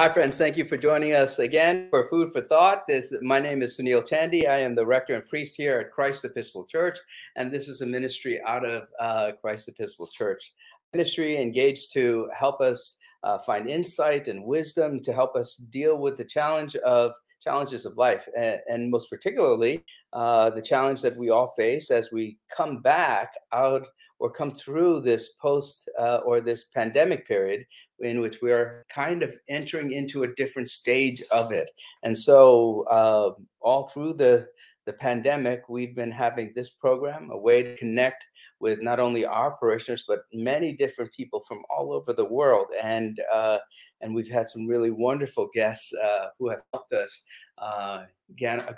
Hi, friends. Thank you for joining us again for Food for Thought. This, my name is Sunil Chandy. I am the rector and priest here at Christ Episcopal Church, and this is a ministry out of uh, Christ Episcopal Church. Ministry engaged to help us uh, find insight and wisdom to help us deal with the challenge of challenges of life, and, and most particularly uh, the challenge that we all face as we come back out or come through this post uh, or this pandemic period in which we are kind of entering into a different stage of it. And so, uh, all through the the pandemic, we've been having this program, a way to connect with not only our parishioners but many different people from all over the world. And uh, and we've had some really wonderful guests uh, who have helped us uh,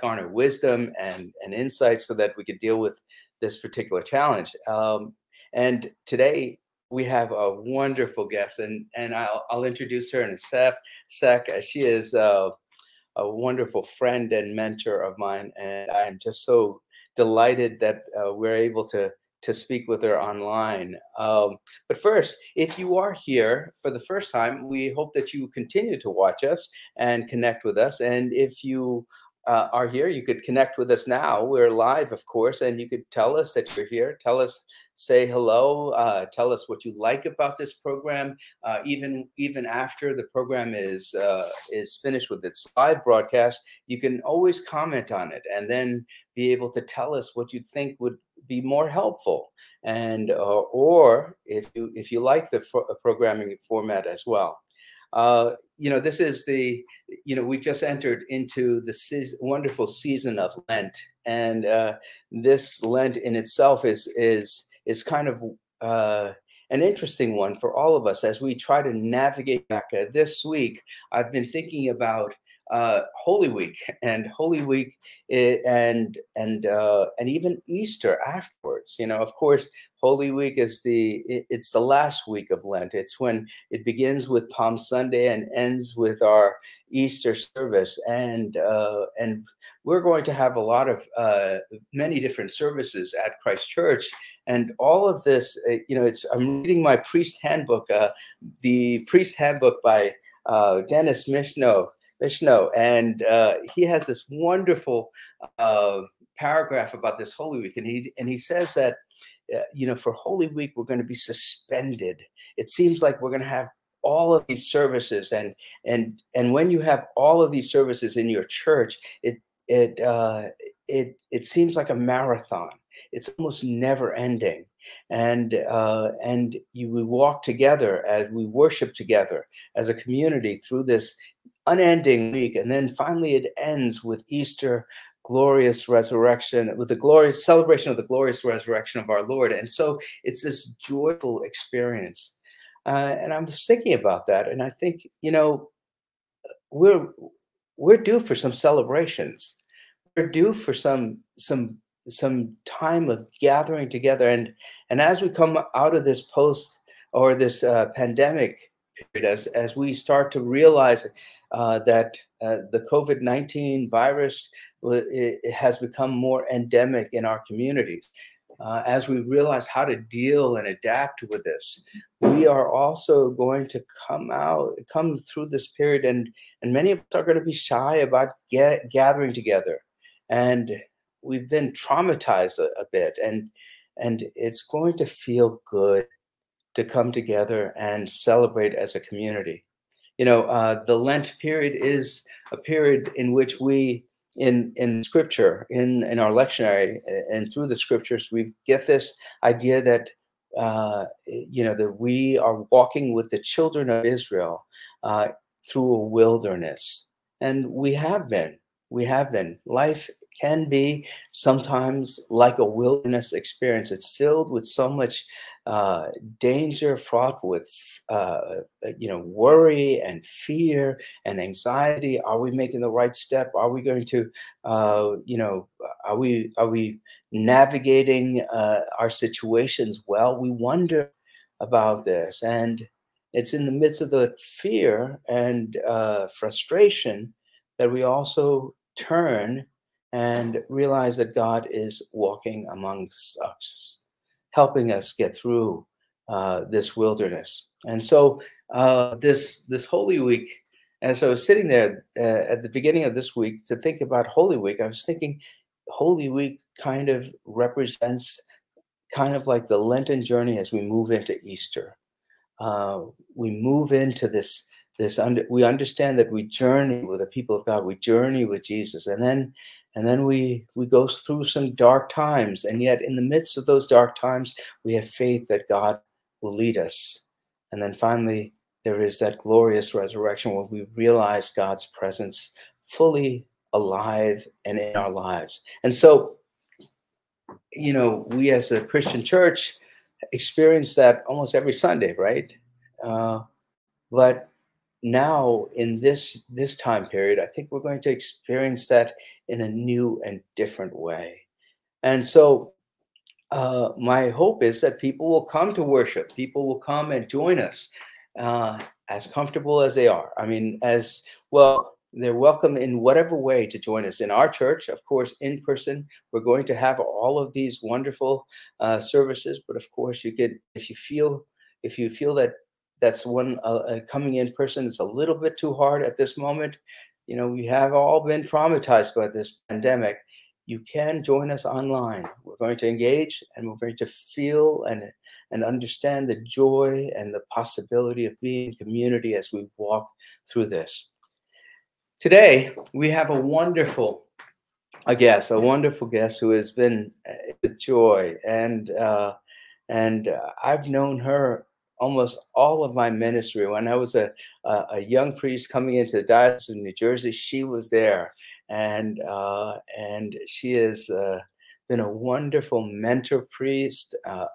garner wisdom and and insight so that we could deal with this particular challenge. Um, and today we have a wonderful guest, and and I'll, I'll introduce her in a sec. sec she is uh, a wonderful friend and mentor of mine, and I am just so delighted that uh, we're able to to speak with her online. Um, but first, if you are here for the first time, we hope that you continue to watch us and connect with us. And if you uh, are here, you could connect with us now. We're live, of course, and you could tell us that you're here. Tell us, say hello. Uh, tell us what you like about this program. Uh, even even after the program is uh, is finished with its live broadcast, you can always comment on it, and then be able to tell us what you think would be more helpful. And uh, or if you if you like the programming format as well. Uh, you know, this is the, you know, we just entered into the wonderful season of Lent, and uh, this Lent in itself is is is kind of uh, an interesting one for all of us as we try to navigate back. Uh, this week, I've been thinking about uh, Holy Week and Holy Week eh, and and uh, and even Easter afterwards. You know, of course, Holy Week is the it's the last week of Lent. It's when it begins with Palm Sunday and ends with our Easter service, and uh, and we're going to have a lot of uh, many different services at Christ Church, and all of this. Uh, you know, it's I'm reading my priest handbook, uh, the priest handbook by uh, Dennis Michno Michno, and uh, he has this wonderful uh, paragraph about this Holy Week, and he and he says that you know for Holy Week we're going to be suspended. It seems like we're going to have all of these services, and and and when you have all of these services in your church, it it uh, it it seems like a marathon. It's almost never ending and uh, and you we walk together as we worship together as a community through this unending week. And then finally it ends with Easter glorious resurrection, with the glorious celebration of the glorious resurrection of our Lord. And so it's this joyful experience. Uh, and I'm thinking about that. And I think, you know, we're we're due for some celebrations. We're due for some some some time of gathering together. And and as we come out of this post or this uh, pandemic period, as as we start to realize uh, that uh, the COVID 19 virus has become more endemic in our communities. Uh, as we realize how to deal and adapt with this, we are also going to come out, come through this period, and and many of us are going to be shy about get, gathering together, and we've been traumatized a, a bit, and and it's going to feel good to come together and celebrate as a community. You know, uh, the Lent period is a period in which we, in in Scripture, in in our lectionary, and through the Scriptures, we get this idea that uh, you know that we are walking with the children of Israel uh, through a wilderness, and we have been. We have been. Life can be sometimes like a wilderness experience. It's filled with so much uh, danger fraught with uh, uh, you know worry and fear and anxiety. Are we making the right step? Are we going to uh, you know are we are we navigating uh, our situations well? We wonder about this and it's in the midst of the fear and uh, frustration that we also turn and realize that God is walking amongst us helping us get through uh, this wilderness. And so uh, this this Holy Week As I was sitting there uh, at the beginning of this week to think about Holy Week, I was thinking Holy Week kind of represents kind of like the Lenten journey as we move into Easter. Uh, we move into this this under, we understand that we journey with the people of God. We journey with Jesus, and then and then we we go through some dark times, and yet in the midst of those dark times, we have faith that God will lead us. And then finally, there is that glorious resurrection where we realize God's presence fully alive and in our lives. And so, you know, we as a Christian church experience that almost every Sunday, right? Uh, but now in this this time period, I think we're going to experience that in a new and different way. And so, uh, my hope is that people will come to worship. People will come and join us uh, as comfortable as they are. I mean, as well, they're welcome in whatever way to join us in our church. Of course, in person, we're going to have all of these wonderful uh, services. But of course, you could, if you feel, if you feel that that's one uh, uh, coming in person is a little bit too hard at this moment. You know, we have all been traumatized by this pandemic. You can join us online. We're going to engage and we're going to feel and and understand the joy and the possibility of being community as we walk through this. Today, we have a wonderful a guest, a wonderful guest who has been a joy, and uh, and uh, I've known her almost all of my ministry. When I was a, a, a, young priest coming into the Diocese of New Jersey, she was there, and uh, and she has uh, been a wonderful mentor priest, uh,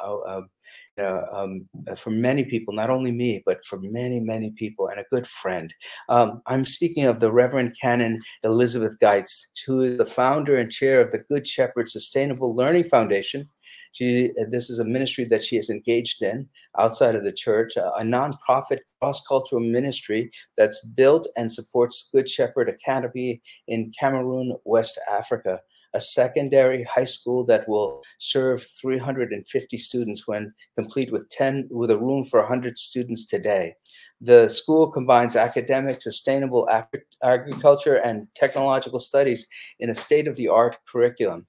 um, for many people, not only me, but for many, many people, and a good friend. Um, I'm speaking of the Reverend Canon Elizabeth Geitz, who is the founder and chair of the Good Shepherd Sustainable Learning Foundation. She, this is a ministry that she is engaged in outside of the church, a, a nonprofit cross-cultural ministry that's built and supports Good Shepherd Academy in Cameroon, West Africa a secondary high school that will serve 350 students when complete with 10 with a room for 100 students today. The school combines academic, sustainable agriculture, and technological studies in a state-of-the-art curriculum.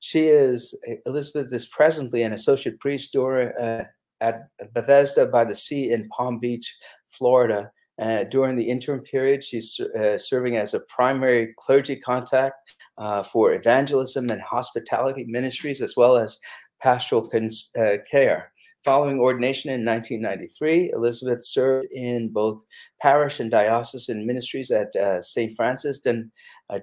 She is, Elizabeth is presently an associate priest uh, at Bethesda by the Sea in Palm Beach, Florida. Uh, during the interim period, she's uh, serving as a primary clergy contact uh, for evangelism and hospitality ministries, as well as pastoral uh, care. Following ordination in 1993, Elizabeth served in both parish and diocesan ministries at uh, St. Francis Den, uh,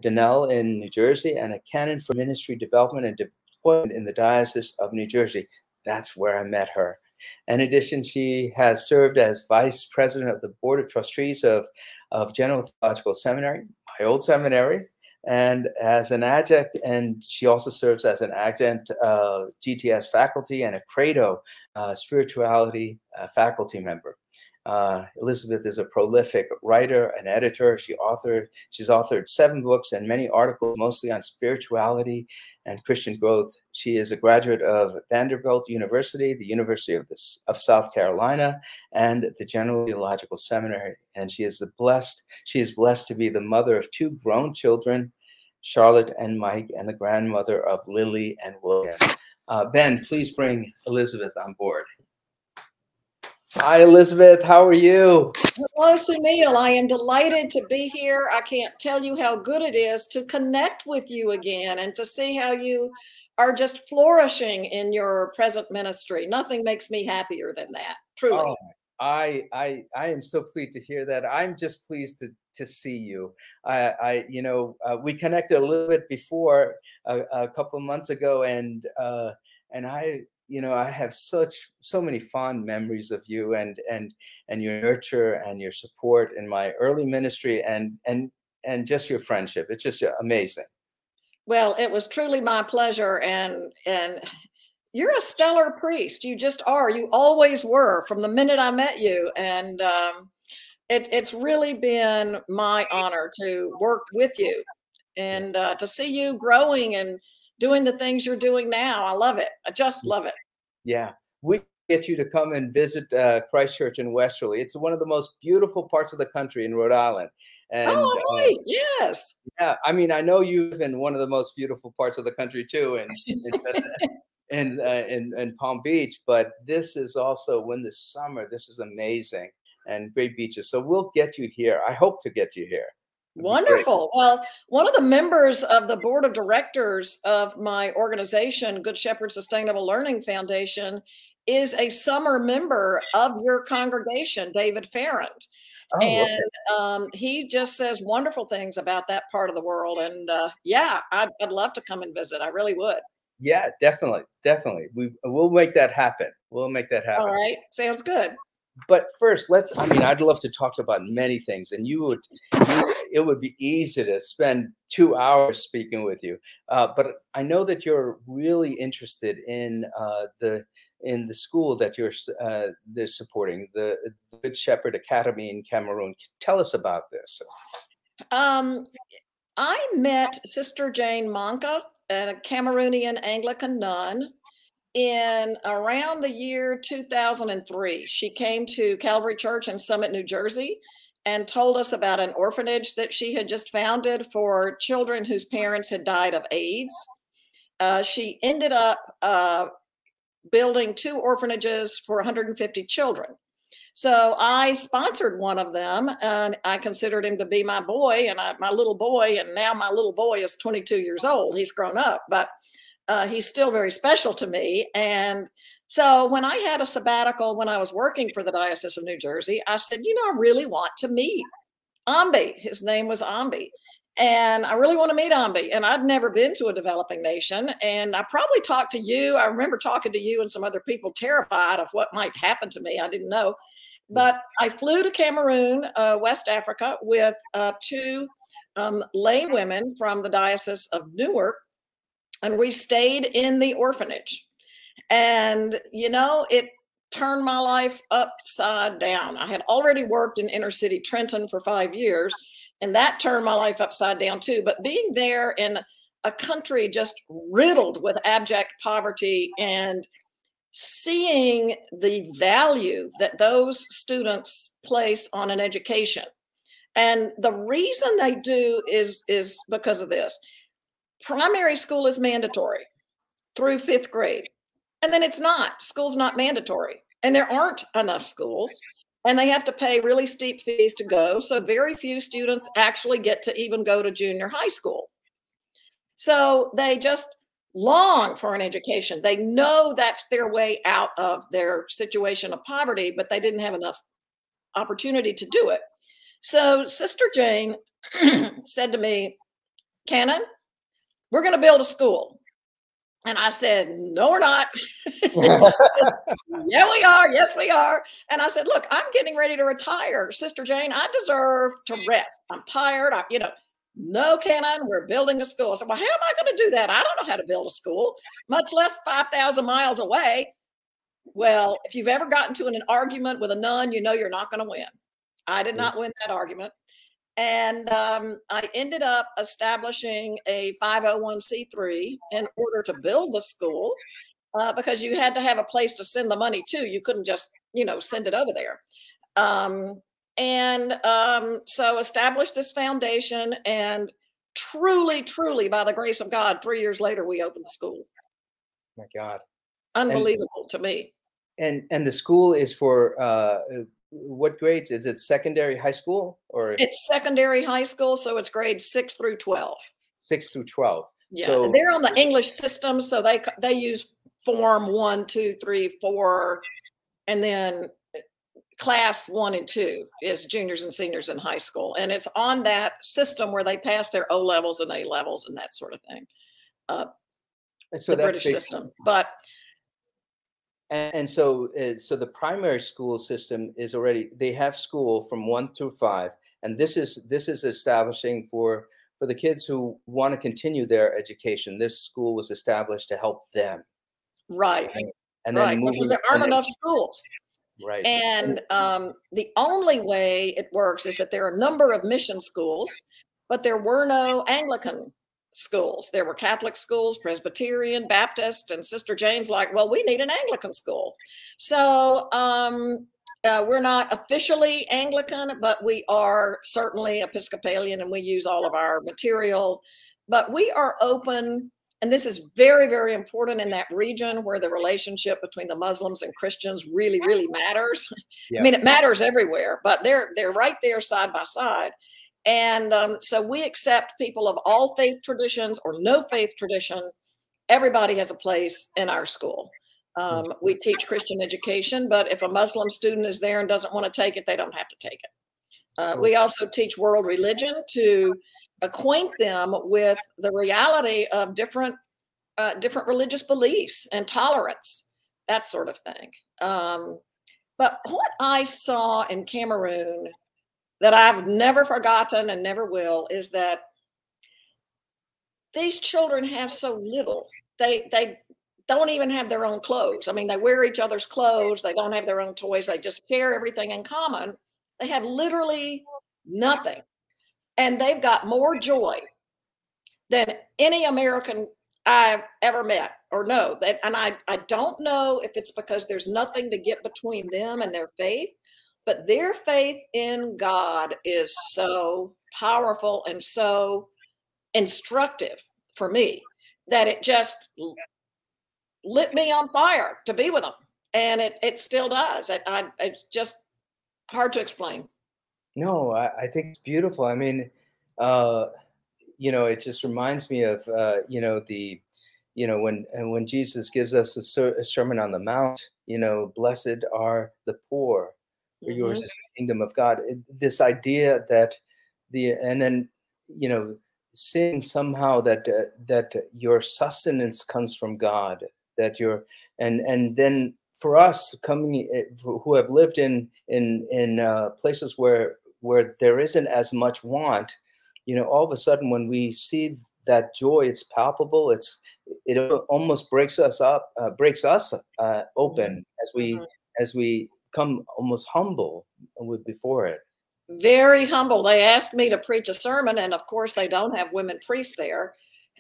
in New Jersey and a canon for ministry development and deployment in the Diocese of New Jersey. That's where I met her. In addition, she has served as vice president of the board of trustees of, of General Theological Seminary, my old seminary, and as an adjunct, and she also serves as an adjunct uh, GTS faculty and a Credo uh, spirituality uh, faculty member. Uh, Elizabeth is a prolific writer and editor. She authored, she's authored seven books and many articles, mostly on spirituality and Christian growth. She is a graduate of Vanderbilt University, the University of, the, of South Carolina, and the General Theological Seminary. And she is blessed, she is blessed to be the mother of two grown children, Charlotte and Mike, and the grandmother of Lily and William. Uh, ben, please bring Elizabeth on board. Hi, Elizabeth. How are you? Hello, Sunil. I am delighted to be here. I can't tell you how good it is to connect with you again and to see how you are just flourishing in your present ministry. Nothing makes me happier than that, truly. Oh, I, I, I am so pleased to hear that. I'm just pleased to to see you. I, I you know, uh, we connected a little bit before a, a couple of months ago, and uh, and I you know i have such so many fond memories of you and and and your nurture and your support in my early ministry and and and just your friendship. It's just amazing. Well it was truly my pleasure and and you're a stellar priest. You just are. You always were from the minute i met you and um, it, it's really been my honor to work with you and uh, to see you growing and doing the things you're doing now. I love it. I just love it. Yeah. We get you to come and visit uh, Christ Church in Westerly. It's one of the most beautiful parts of the country in Rhode Island. And, oh, right. Uh, yes. Yeah. I mean, I know you've in one of the most beautiful parts of the country too, and and uh, in, in Palm Beach. But this is also when the summer. This is amazing and great beaches. So we'll get you here. I hope to get you here. Wonderful. Well, one of the members of the board of directors of my organization, Good Shepherd Sustainable Learning Foundation, is a summer member of your congregation, David Farrand. Oh, and okay. um, he just says wonderful things about that part of the world. And uh, yeah, I'd, I'd love to come and visit. I really would. Yeah, definitely, definitely. We we'll make that happen. We'll make that happen. All right, sounds good. But first, let's. I mean, I'd love to talk about many things, and you would. You, it would be easy to spend two hours speaking with you. Uh, but I know that you're really interested in uh, the in the school that you're uh, they're supporting, the Good Shepherd Academy in Cameroon. Tell us about this. Um, I met Sister Jane Manka, a Cameroonian Anglican nun, in around the year 2003. She came to Calvary Church in Summit, New Jersey, and told us about an orphanage that she had just founded for children whose parents had died of AIDS. Uh, she ended up uh, building two orphanages for 150 children. So I sponsored one of them, and I considered him to be my boy and I, my little boy. And now my little boy is 22 years old. He's grown up, but uh, he's still very special to me. And so when I had a sabbatical when I was working for the Diocese of New Jersey, I said, you know, I really want to meet Ambi. His name was Ambi. And I really want to meet Ambi. And I'd never been to a developing nation. And I probably talked to you. I remember talking to you and some other people terrified of what might happen to me. I didn't know. But I flew to Cameroon, uh, West Africa, with uh, two um, lay women from the Diocese of Newark. And we stayed in the orphanage. And, you know, it turned my life upside down. I had already worked in inner city Trenton for five years, and that turned my life upside down too. But being there in a country just riddled with abject poverty and seeing the value that those students place on an education and the reason they do is is because of this primary school is mandatory through fifth grade and then it's not. School's not mandatory. And there aren't enough schools. And they have to pay really steep fees to go. So very few students actually get to even go to junior high school. So they just long for an education. They know that's their way out of their situation of poverty, but they didn't have enough opportunity to do it. So Sister Jane said to me, Canon, we're going to build a school. And I said, No, we're not. yeah, we are. Yes, we are. And I said, Look, I'm getting ready to retire. Sister Jane, I deserve to rest. I'm tired. I, you know, no, Canon, we're building a school. I said, Well, how am I going to do that? I don't know how to build a school, much less 5,000 miles away. Well, if you've ever gotten to an, an argument with a nun, you know you're not going to win. I did not win that argument. And um, I ended up establishing a 501c3 in order to build the school uh, because you had to have a place to send the money to. You couldn't just, you know, send it over there. Um, and um, so established this foundation and truly, truly, by the grace of God, three years later, we opened the school. My God. Unbelievable and, to me. And and the school is for uh, what grades? Is it secondary high school or? It's secondary high school so it's grades 6 through 12 6 through 12 yeah so, they're on the english system so they they use form one two three four and then class one and two is juniors and seniors in high school. And it's on that system where they pass their o levels and a levels and that sort of thing uh, so the british system. But and, and so uh, so the primary school system is already they have school from one through five and this is this is establishing for for the kids who want to continue their education this school was established to help them. Right and, and then right because there aren't enough schools. Right. And um, the only way it works is that there are a number of mission schools but there were no anglican schools. There were Catholic schools, Presbyterian, Baptist, and Sister Jane's like, well, we need an Anglican school. So um, uh, we're not officially Anglican, but we are certainly Episcopalian and we use all of our material. But we are open, and this is very, very important in that region where the relationship between the Muslims and Christians really, really matters. Yeah. I mean, it matters everywhere, but they're they're right there side by side. And um, so we accept people of all faith traditions or no faith tradition. Everybody has a place in our school. Um, we teach Christian education, but if a Muslim student is there and doesn't want to take it, they don't have to take it. Uh, we also teach world religion to acquaint them with the reality of different uh, different religious beliefs and tolerance, that sort of thing. Um, but what I saw in Cameroon that I've never forgotten and never will is that these children have so little. They they don't even have their own clothes. I mean, they wear each other's clothes. They don't have their own toys. They just share everything in common. They have literally nothing. And they've got more joy than any American I've ever met or know. That, and I, I don't know if it's because there's nothing to get between them and their faith, but their faith in God is so powerful and so instructive for me that it just lit me on fire to be with them. And it, it still does. I, it's just hard to explain. No, I, I think it's beautiful. I mean, uh, you know, it just reminds me of, uh, you know, the, you know, when and when Jesus gives us a, ser- a Sermon on the Mount, you know, blessed are the poor, for mm-hmm. yours is the kingdom of God. This idea that the and then you know seeing somehow that uh, that your sustenance comes from God, that you're and and then for us coming eh, who have lived in in in uh, places where where there isn't as much want, you know, all of a sudden when we see that joy, it's palpable. It's it almost breaks us up, uh, breaks us uh, open mm-hmm. as we mm-hmm. as we come almost humble with before it. Very humble. They asked me to preach a sermon, and of course, they don't have women priests there.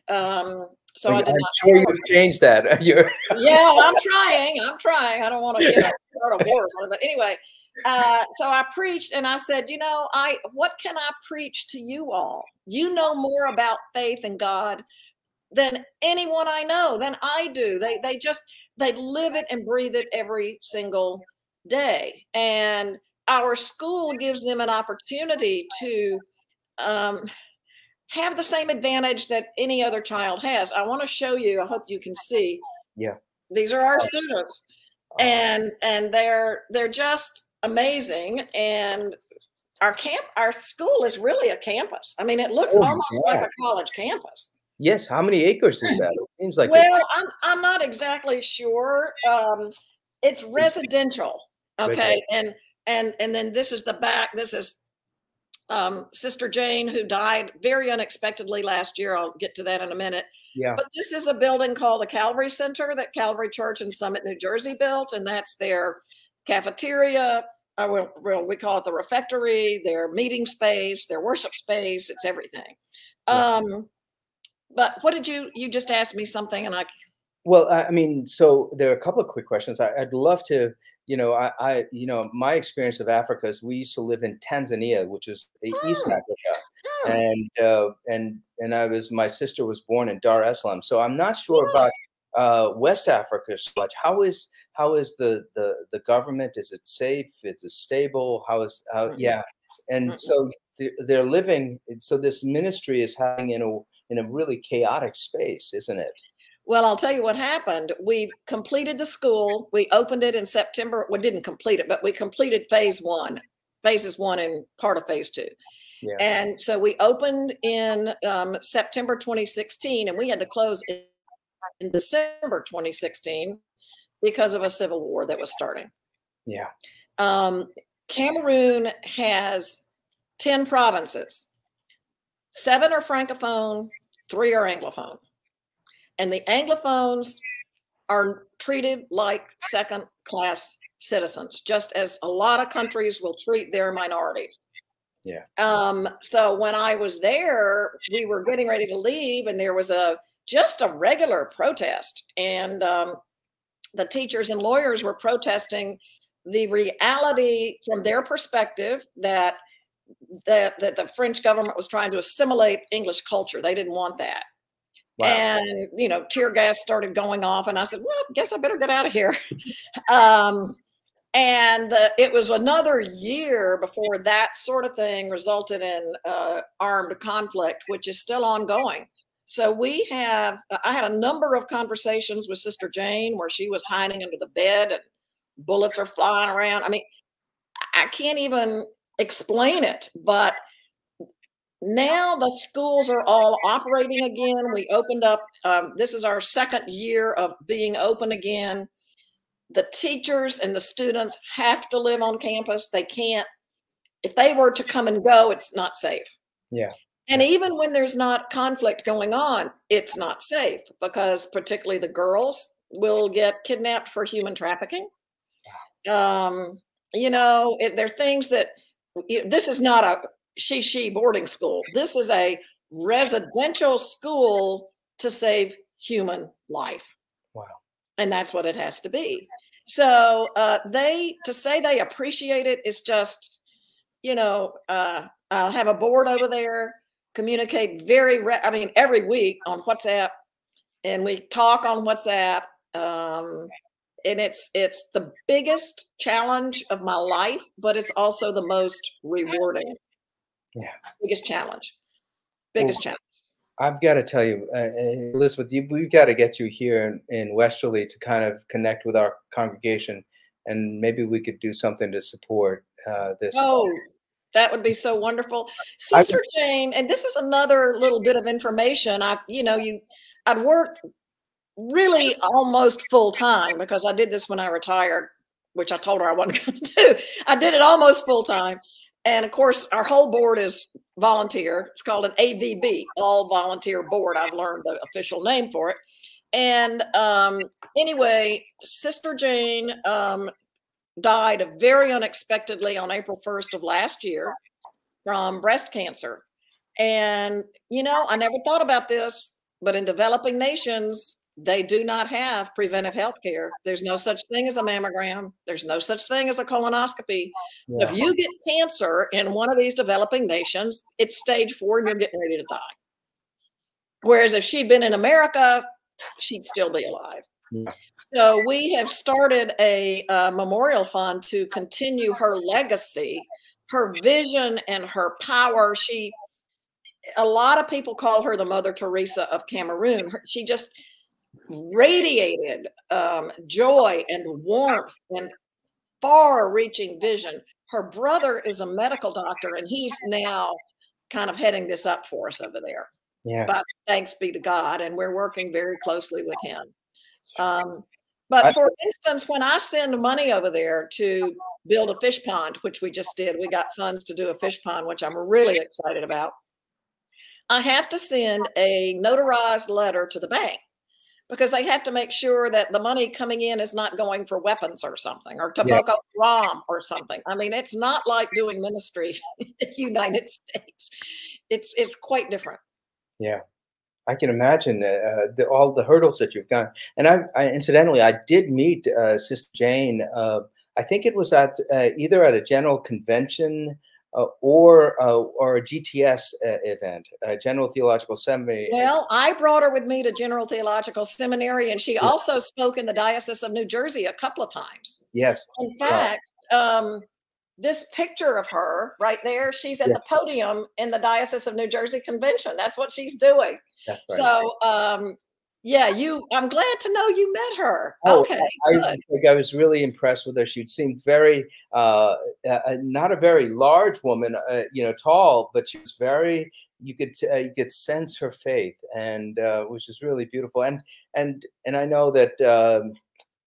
Um, so I did I'm not. Sure, you change that. You're yeah, I'm trying. I'm trying. I don't want to you know, start a war, but anyway. Uh, so I preached, and I said, you know, I what can I preach to you all? You know more about faith and God than anyone I know, than I do. They they just they live it and breathe it every single day. And our school gives them an opportunity to um, have the same advantage that any other child has. I want to show you, I hope you can see. Yeah. These are our students. And and they're they're just amazing. And our camp our school is really a campus. I mean, it looks oh, almost yeah. like a college campus. Yes. How many acres is that? It seems like well, I'm I'm not exactly sure. Um, it's residential. Okay. And and and then this is the back. This is um, Sister Jane, who died very unexpectedly last year. I'll get to that in a minute. Yeah. But this is a building called the Calvary Center that Calvary Church in Summit, New Jersey built, and that's their cafeteria. Uh, well, well, we call it the refectory, their meeting space, their worship space. It's everything. Yeah. Um, but what did you you just asked me something and I well, I mean, so there are a couple of quick questions. I, would love to, you know, I, I, you know, my experience of Africa is we used to live in Tanzania, which is mm. East Africa, mm. and uh, and and I was my sister was born in Dar es Salaam, so I'm not sure about uh, West Africa so much. How is how is the the the government? Is it safe? Is it stable? How is how? Mm-hmm. Yeah, and mm-hmm. so they're living. So this ministry is having in a in a really chaotic space, isn't it? Well, I'll tell you what happened. We completed the school. We opened it in September. We didn't complete it, but we completed phase one, phases one and part of phase two. Yeah. And so we opened in um, September 2016, and we had to close in, in December 2016 because of a civil war that was starting. Yeah. Um, Cameroon has 10 provinces, seven are Francophone, three are Anglophone. And the Anglophones are treated like second class citizens, just as a lot of countries will treat their minorities. Yeah. Um, so when I was there, we were getting ready to leave, and there was a just a regular protest, and um, the teachers and lawyers were protesting the reality from their perspective that that, that the French government was trying to assimilate English culture. They didn't want that. Wow. And you know, tear gas started going off, and I said, "Well, I guess I better get out of here." um, and the, it was another year before that sort of thing resulted in uh, armed conflict, which is still ongoing. So we have, I had a number of conversations with Sister Jane where she was hiding under the bed and bullets are flying around. I mean, I can't even explain it, but now the schools are all operating again. We opened up, um, this is our second year of being open again. The teachers and the students have to live on campus. They can't, if they were to come and go, it's not safe. Yeah. And even when there's not conflict going on, it's not safe because particularly the girls will get kidnapped for human trafficking. Um, you know, it, there are things that this is not a she she boarding school. This is a residential school to save human life. Wow. And that's what it has to be. So uh, they to say they appreciate it is just, you know, uh, I'll have a board over there, communicate very, re- I mean, every week on WhatsApp, and we talk on WhatsApp. Um, and it's it's the biggest challenge of my life, but it's also the most rewarding. Yeah, biggest challenge, biggest well, challenge. I've got to tell you, uh, Elizabeth, you, we've got to get you here in, in Westerly to kind of connect with our congregation, and maybe we could do something to support uh, this. Oh, that would be so wonderful, Sister I, Jane. And this is another little bit of information. I, you know, you, I'd worked really almost full time because I did this when I retired, which I told her I wasn't going to do. I did it almost full time. And of course, our whole board is volunteer. It's called an AVB, All Volunteer Board. I've learned the official name for it. And um, anyway, Sister Jane um, died very unexpectedly on April 1st of last year from breast cancer. And, you know, I never thought about this, but in developing nations, they do not have preventive health care. There's no such thing as a mammogram. There's no such thing as a colonoscopy. Yeah. So if you get cancer in one of these developing nations, it's stage four and you're getting ready to die. Whereas if she'd been in America, she'd still be alive. Yeah. So we have started a uh, memorial fund to continue her legacy, her vision, and her power. She, a lot of people call her the Mother Teresa of Cameroon. She just radiated um, joy and warmth and far reaching vision. Her brother is a medical doctor and he's now kind of heading this up for us over there. Yeah. But thanks be to God. And we're working very closely with him. Um, but I, for instance, when I send money over there to build a fish pond, which we just did, we got funds to do a fish pond, which I'm really excited about. I have to send a notarized letter to the bank because they have to make sure that the money coming in is not going for weapons or something or to yeah. Ram or something. I mean, it's not like doing ministry in the United States. It's it's quite different. Yeah. I can imagine uh, the, all the hurdles that you've gone. And I, I incidentally, I did meet uh, Sister Jane. Uh, I think it was at uh, either at a general convention uh, or uh, or a GTS uh, event, a General Theological Seminary. Well, I brought her with me to General Theological Seminary, and she also spoke in the Diocese of New Jersey a couple of times. Yes. In fact, um, this picture of her right there, she's at yeah. the podium in the Diocese of New Jersey convention. That's what she's doing. That's right. So um, yeah, you. I'm glad to know you met her. Oh, okay, I, I, like, I was really impressed with her. She seemed very, uh, uh, not a very large woman, uh, you know, tall, but she was very. You could uh, you could sense her faith, and uh, which is really beautiful. And and and I know that um,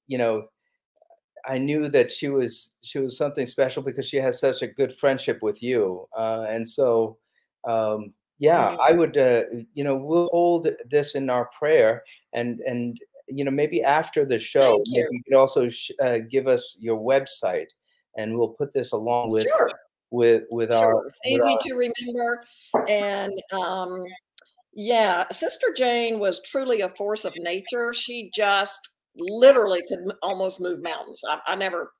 you know, I knew that she was she was something special because she has such a good friendship with you, uh, and so. Um, yeah mm-hmm. i would uh, you know we'll hold this in our prayer and and you know maybe after the show you. maybe you could also sh- uh, give us your website and we'll put this along with sure. with with Sure, our it's with easy our to remember, and um, yeah, Sister Jane was truly a force of nature. She just literally could almost move mountains. I, I never,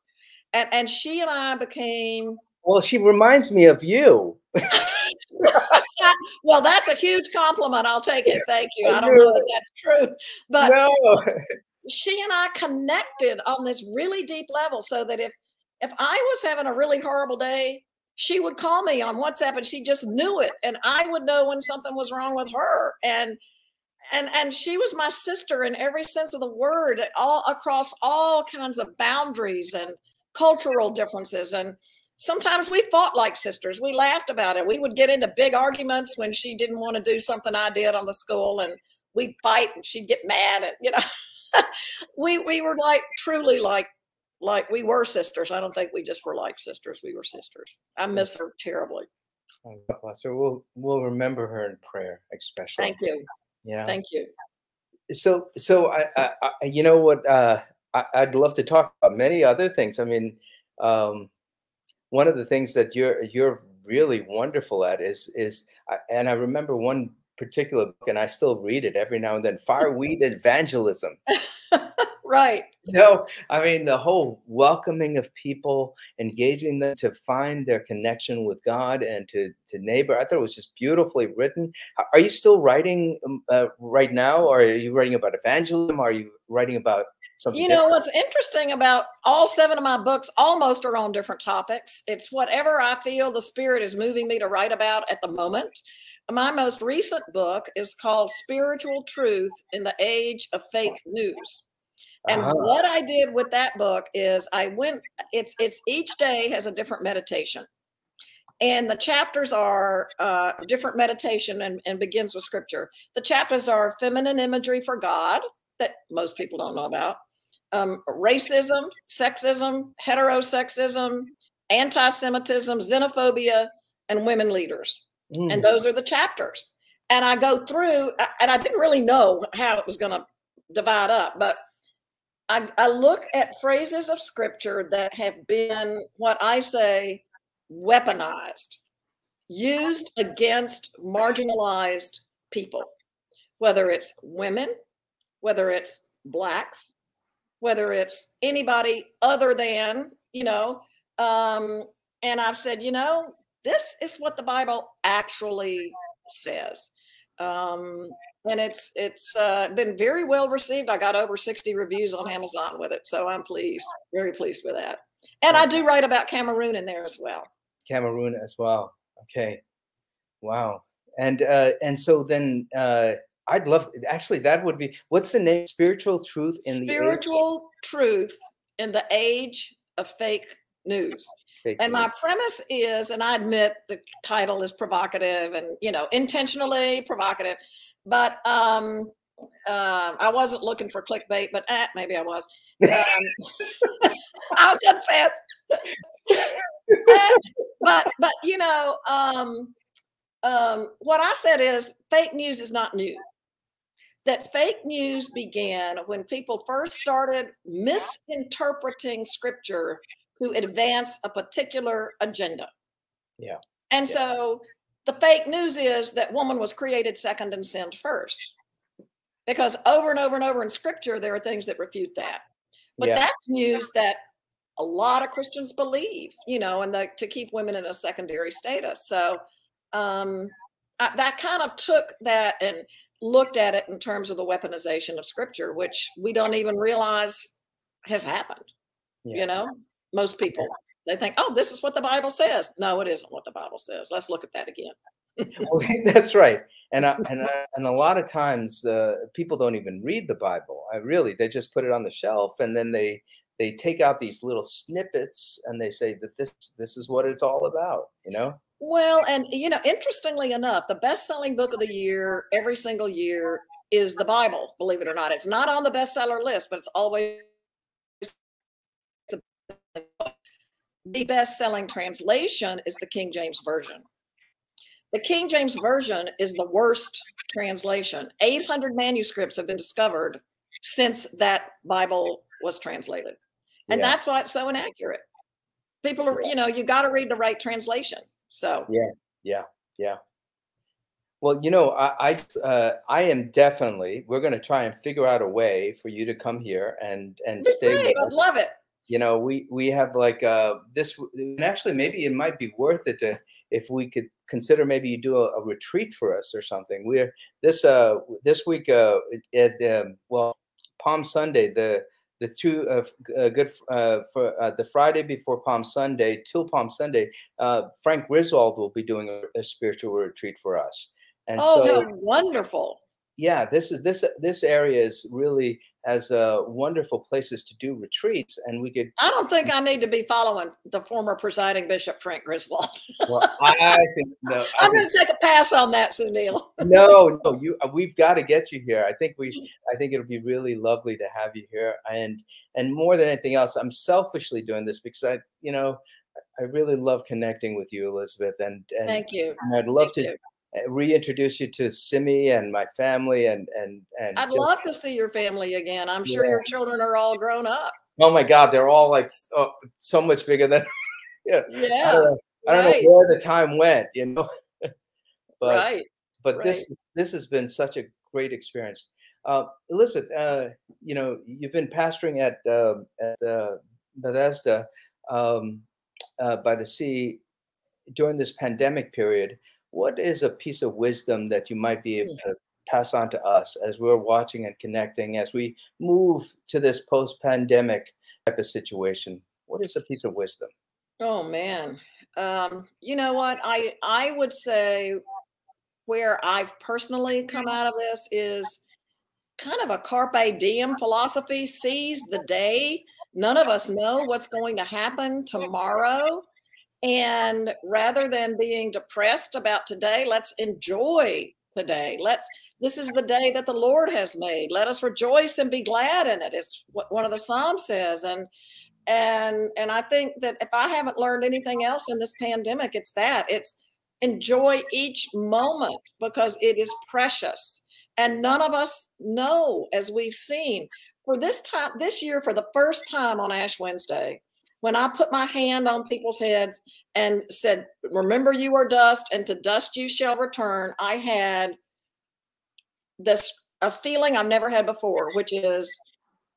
and and she and I became. well, she reminds me of you. well, that's a huge compliment. I'll take it. Thank you. I don't know that that's true, but no. she and I connected on this really deep level so that if if I was having a really horrible day, she would call me on WhatsApp and she just knew it and I would know when something was wrong with her and and and she was my sister in every sense of the word all across all kinds of boundaries and cultural differences and sometimes we fought like sisters. We laughed about it. We would get into big arguments when she didn't want to do something i did on the school and we'd fight and she'd get mad and you know we we were like truly like like we were sisters. I don't think we just were like sisters. We were sisters. I miss her terribly. God bless her. We'll we'll remember her in prayer, especially. thank you. Yeah. thank you. So so I, I, I you know what uh I, i'd love to talk about many other things. I mean um one of the things that you're you're really wonderful at is is and i remember one particular book and i still read it every now and then fireweed evangelism. Right. No i mean the whole welcoming of people engaging them to find their connection with god and to to neighbor. I thought it was just beautifully written. Are- you still writing um, uh, right now or are you writing about evangelism? Are you writing about something You know different? what's interesting about all seven of my books almost are on different topics. It's whatever I feel the spirit is moving me to write about at the moment. My most recent book is called Spiritual Truth in the Age of Fake News. And Uh-huh. what I did with that book is I went it's it's each day has a different meditation. And the chapters are uh, different meditation and, and begins with scripture. The chapters are feminine imagery for God that most people don't know about um, racism, sexism, heterosexism, anti Semitism, xenophobia, and women leaders. Mm. And those are the chapters. And I go through, and I didn't really know how it was going to divide up, but I, I look at phrases of scripture that have been what I say weaponized, used against marginalized people, whether it's women, whether it's blacks, whether it's anybody other than, you know. Um, and I've said, you know, this is what the Bible actually says. Um, and it's it's uh, been very well received. I got over 60 reviews on Amazon with it, so I'm pleased, very pleased with that. And I do write about Cameroon in there as well. Cameroon as well. Okay. Wow. And uh and so then uh I'd love actually that would be what's the name? Spiritual truth in the Spiritual truth in the age of fake news. fake And my premise is, and I admit the title is provocative and you know intentionally provocative, but um, uh, I wasn't looking for clickbait, but eh, maybe I was. Um, I'll confess. But but you know, um, um, what I said is fake news is not new. That fake news began when people first started misinterpreting scripture to advance a particular agenda. Yeah. And Yeah. so the fake news is that woman was created second and sinned first. Because over and over and over in scripture, there are things that refute that. But Yeah. that's news that a lot of Christians believe, you know, and the, to keep women in a secondary status. So um, I, that kind of took that and looked at it in terms of the weaponization of scripture, which we don't even realize has happened. Yeah. You know, most people they think, oh, this is what the Bible says. No, it isn't what the Bible says. Let's look at that again. That's right. And I, and I, and a lot of times the people don't even read the Bible. I really they just put it on the shelf and then they they take out these little snippets and they say that this this is what it's all about, you know? Well, and you know, interestingly enough, the best-selling book of the year every single year is the Bible. Believe it or not, it's not on the bestseller list, but it's always the, the best-selling translation is the King James version. The King James version is the worst translation. 800 manuscripts have been discovered since that Bible was translated, and Yeah. that's why it's so inaccurate people are, you know, you got to read the right translation. So yeah, yeah, yeah. Well, you know, I I, uh, I am definitely. We're going to try and figure out a way for you to come here and and stay. Great. I'd love it. You know, we we have like uh this, and actually maybe it might be worth it to if we could consider maybe you do a, a retreat for us or something. We're this uh this week uh at um, well Palm Sunday the the two uh, uh, good uh, for uh, the Friday before Palm Sunday till Palm Sunday, uh, Frank Griswold will be doing a, a, spiritual retreat for us. And oh, so, wonderful! Yeah, this is this this area is really has uh, wonderful places to do retreats, and we could. I don't think I need to be following the former presiding bishop Frank Griswold. well, I think no. I'm going to take a pass on that, Sunil. no, no, you. Uh, we've got to get you here. I think we. I think it'll be really lovely to have you here, and and more than anything else, I'm selfishly doing this because I, you know, I really love connecting with you, Elizabeth, and and thank you. And I'd love Thank to. You reintroduce you to Simi and my family and and and I'd just, love to see your family again. I'm sure yeah. your children are all grown up. Oh my God, they're all like oh, so much bigger than yeah. yeah I don't, know, I don't right. know where the time went, you know. but right. but right. this this has been such a great experience. Uh, Elizabeth, uh, you know, you've been pastoring at uh, at uh, Bethesda um, uh, by the sea during this pandemic period what is a piece of wisdom that you might be able hmm. to pass on to us as we're watching and connecting as we move to this post-pandemic type of situation? What is a piece of wisdom? Oh man. Um, you know what? I i would say where i've personally come out of this is kind of a carpe diem philosophy seize the day. None of us know what's going to happen tomorrow and rather than being depressed about today, let's enjoy today. Let's this is the day that the Lord has made. Let us rejoice and be glad in it. It's what one of the Psalms says. And and and I think that if I haven't learned anything else in this pandemic, it's that. It's enjoy each moment because it is precious. And none of us know, as we've seen, for this time this year, for the first time on Ash Wednesday, when I put my hand on people's heads and said, Remember, you are dust, and to dust you shall return, I had this a feeling I've never had before, which is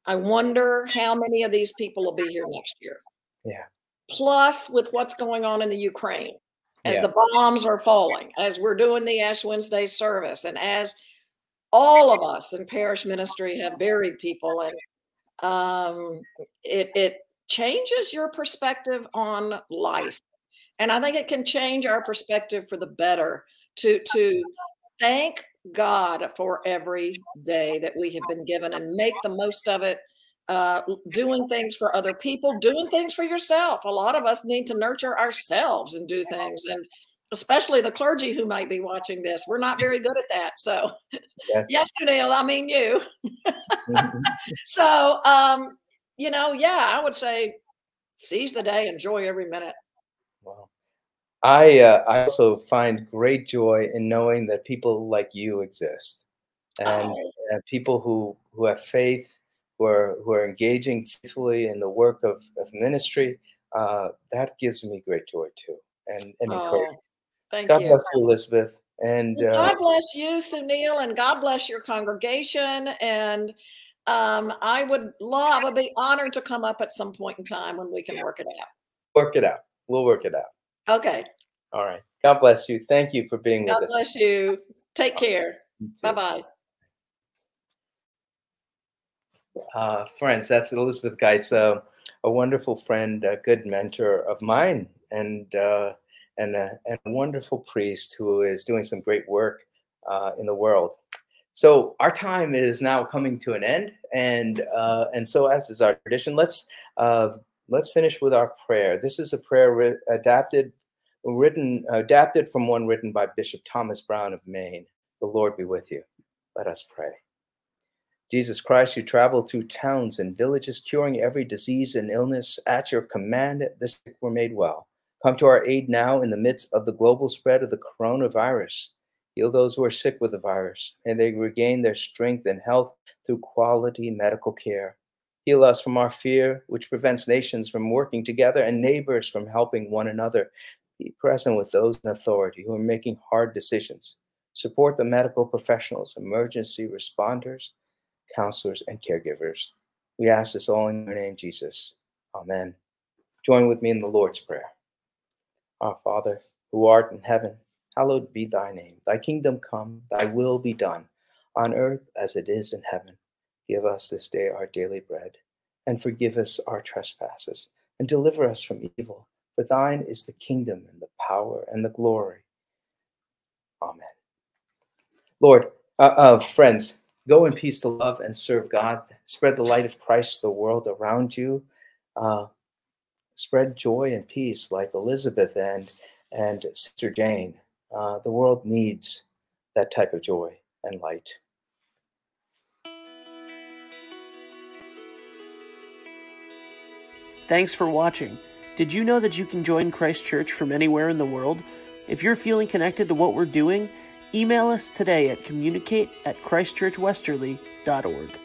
I wonder how many of these people will be here next year. Yeah. Plus, with what's going on in the Ukraine, as yeah. the bombs are falling, as we're doing the Ash Wednesday service, and as all of us in parish ministry have buried people, and um, it, it changes your perspective on life. And I think it can change our perspective for the better to to thank God for every day that we have been given and make the most of it. Uh, doing things for other people, doing things for yourself. A lot of us need to nurture ourselves and do things, and especially the clergy who might be watching this. We're not very good at that. So, yes, yes Neil, I mean you. Mm-hmm. so, um, you know, yeah, I would say seize the day, enjoy every minute. Wow. I uh, I also find great joy in knowing that people like you exist, and, oh. and people who who have faith, who are who are engaging faithfully in the work of, of ministry. Uh, that gives me great joy too, and and oh, encouragement. Thank God you. bless you, Elizabeth. And uh, God bless you, Sunil, and God bless your congregation. And um, I would love, I would be honored to come up at some point in time when we can work it out. Work it out. We'll work it out. Okay. All right. God bless you. Thank you for being God with us. God bless you. Take care. Bye bye. Uh, friends, that's Elizabeth Geitz, uh, a wonderful friend, a good mentor of mine, and uh, and, a, and a wonderful priest who is doing some great work uh, in the world. So our time is now coming to an end, and uh, and so as is our tradition, let's uh, let's finish with our prayer. This is a prayer adapted, written, adapted from one written by Bishop Thomas Brown of Maine. The Lord be with you. Let us pray. Jesus Christ, you travel through towns and villages, curing every disease and illness. At your command, the sick were made well. Come to our aid now in the midst of the global spread of the coronavirus. Heal those who are sick with the virus, and they regain their strength and health through quality medical care. Heal us from our fear, which prevents nations from working together and neighbors from helping one another. Be present with those in authority who are making hard decisions. Support the medical professionals, emergency responders, counselors, and caregivers. We ask this all in your name, Jesus. Amen. Join with me in the Lord's Prayer. Our Father, who art in heaven, hallowed be thy name. Thy kingdom come, thy will be done, on earth as it is in heaven. Give us this day our daily bread, and forgive us our trespasses, and deliver us from evil. For thine is the kingdom, and the power, and the glory. Amen. Lord, uh, uh, friends, go in peace to love and serve God. Spread the light of Christ to the world around you. Uh, spread joy and peace like Elizabeth and and Sister Jane. Uh, the world needs that type of joy and light. Thanks for watching. Did you know that you can join Christ Church from anywhere in the world? If you're feeling connected to what we're doing, email us today at communicate at christchurchwesterly.org.